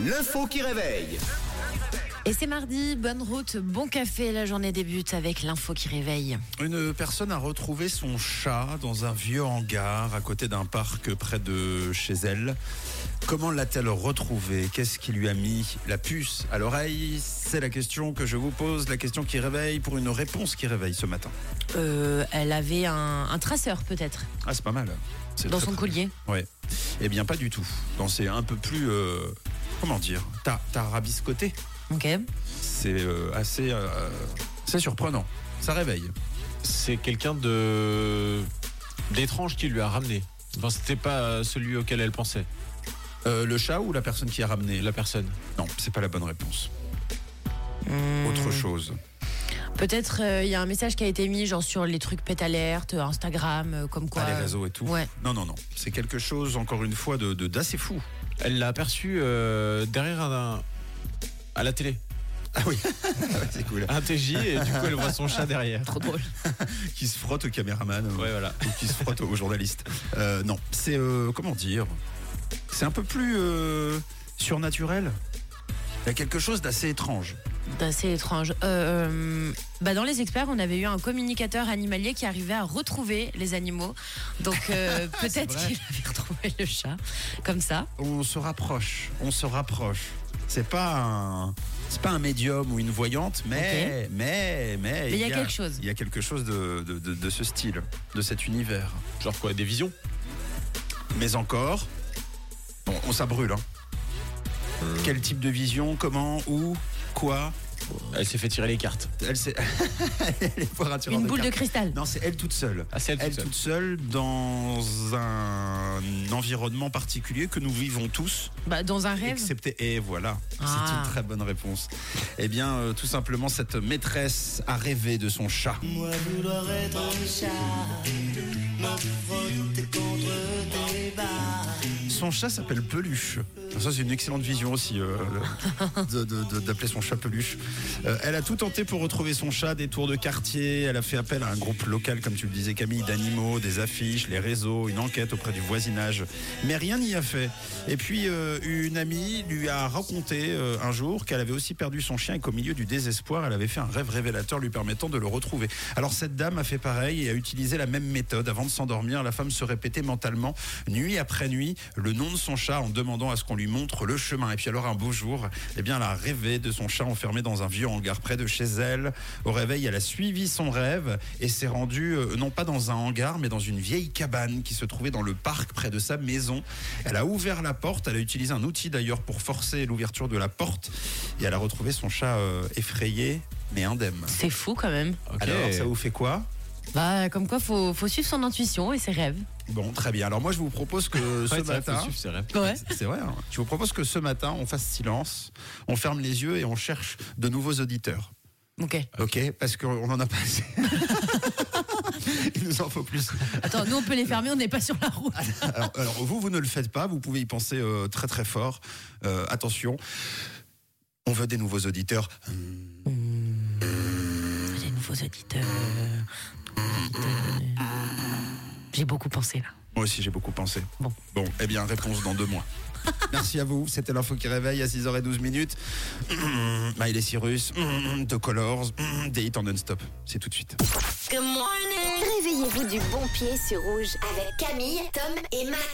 L'info qui réveille. Et c'est mardi, bonne route, bon café, la journée débute avec l'info qui réveille. Une personne a retrouvé son chat dans un vieux hangar à côté d'un parc près de chez elle. Comment l'a-t-elle retrouvé Qu'est-ce qui lui a mis la puce à l'oreille? C'est la question que je vous pose, la question qui réveille pour une réponse qui réveille ce matin. Euh, elle avait un, un traceur peut-être Ah, c'est pas mal. C'est dans très, son très- collier. Ouais. Eh bien, pas du tout. Dans c'est un peu plus. euh, comment dire T'as t'as rabiscoté. Ok. C'est euh, assez. euh, c'est surprenant. Ça réveille. C'est quelqu'un de d'étrange qui lui a ramené. Enfin, c'était pas euh, celui auquel elle pensait, Euh, le chat ou la personne qui a ramené? La personne. Non, c'est pas la bonne réponse. Hmm. Autre chose. Peut-être euh, il y a un message qui a été mis genre sur les trucs pet alert, Instagram, euh, comme quoi. Ah, les réseaux et tout. Ouais. Non, non, non. C'est quelque chose, encore une fois, de de- d'assez fou. Elle l'a aperçu euh, derrière un, à la télé, Ah oui, c'est cool. un TJ, et du coup elle voit son chat derrière. Trop drôle. Qui se frotte au caméraman euh, Ouais, voilà. ou qui se frotte aux journalistes. Euh, non, c'est. euh, comment dire? C'est un peu plus euh, surnaturel? Il y a quelque chose d'assez étrange. C'est assez étrange. Euh, euh, bah dans les experts, on avait eu un communicateur animalier qui arrivait à retrouver les animaux. Donc euh, peut-être qu'il avait retrouvé le chat, comme ça. On se rapproche, on se rapproche. C'est pas un, c'est pas un médium ou une voyante, mais, mais, mais, Mais il y a quelque chose. Il y a quelque chose de, de, de- de ce style, de cet univers. Genre quoi, des visions? Mais encore, bon, on ça brûle. Hein. Quel type de vision, comment, où, quoi Elle s'est fait tirer les cartes. Elle, c'est, elle est pour un tireur Une boule de cristal. Non, c'est elle toute seule. Ah, c'est elle, Elle toute seule. toute seule dans un environnement particulier que nous vivons tous. Bah, dans un rêve. Excepté, et voilà, c'est Ah. une très bonne réponse. Eh bien, euh, tout simplement, cette maîtresse a rêvé de son chat. Moi vouloir être un chat, me frotter contre tes bas. Son chat s'appelle Peluche. Ça, c'est une excellente vision aussi, euh, d'appeler son chat Peluche. Euh, elle a tout tenté pour retrouver son chat, des tours de quartier. Elle a fait appel à un groupe local, comme tu le disais, Camille, d'animaux, des affiches, les réseaux, une enquête auprès du voisinage. Mais rien n'y a fait. Et puis, euh, une amie lui a raconté euh, un jour qu'elle avait aussi perdu son chien et qu'au milieu du désespoir, elle avait fait un rêve révélateur lui permettant de le retrouver. Alors, cette dame a fait pareil et a utilisé la même méthode. Avant de s'endormir, la femme se répétait mentalement, nuit après nuit, le nom de son chat en demandant à ce qu'on lui montre le chemin. Et puis alors un beau jour, eh bien, elle a rêvé de son chat enfermé dans un vieux hangar près de chez elle. Au réveil, elle a suivi son rêve et s'est rendue euh, non pas dans un hangar, mais dans une vieille cabane qui se trouvait dans le parc près de sa maison. Elle a ouvert la porte, elle a utilisé un outil d'ailleurs pour forcer l'ouverture de la porte et elle a retrouvé son chat euh, effrayé mais indemne. C'est fou quand même. Ok. Alors, ça vous fait quoi? Bah, comme quoi, faut, faut suivre son intuition et ses rêves. Bon, très bien. Alors moi, je vous propose que ce Ouais, c'est vrai, matin... Ouais. C'est vrai. hein. Je vous propose que ce matin, on fasse silence, on ferme les yeux et on cherche de nouveaux auditeurs. Ok. Ok Parce qu'on en a pas assez. Il nous en faut plus. Attends, nous on peut les fermer, on n'est pas sur la route. Alors, alors, vous, vous ne le faites pas. Vous pouvez y penser euh, très très fort. Euh, attention. On veut des nouveaux auditeurs. Les nouveaux auditeurs. J'ai beaucoup pensé là. Moi aussi, j'ai beaucoup pensé. Bon. Bon, eh bien, réponse dans deux mois. Merci à vous. C'était l'info qui réveille à 6h12 minutes. Miley Cyrus, The Colors, des hits en non-stop. C'est tout de suite. Réveillez-vous du bon pied sur Rouge avec Camille, Tom et Matt.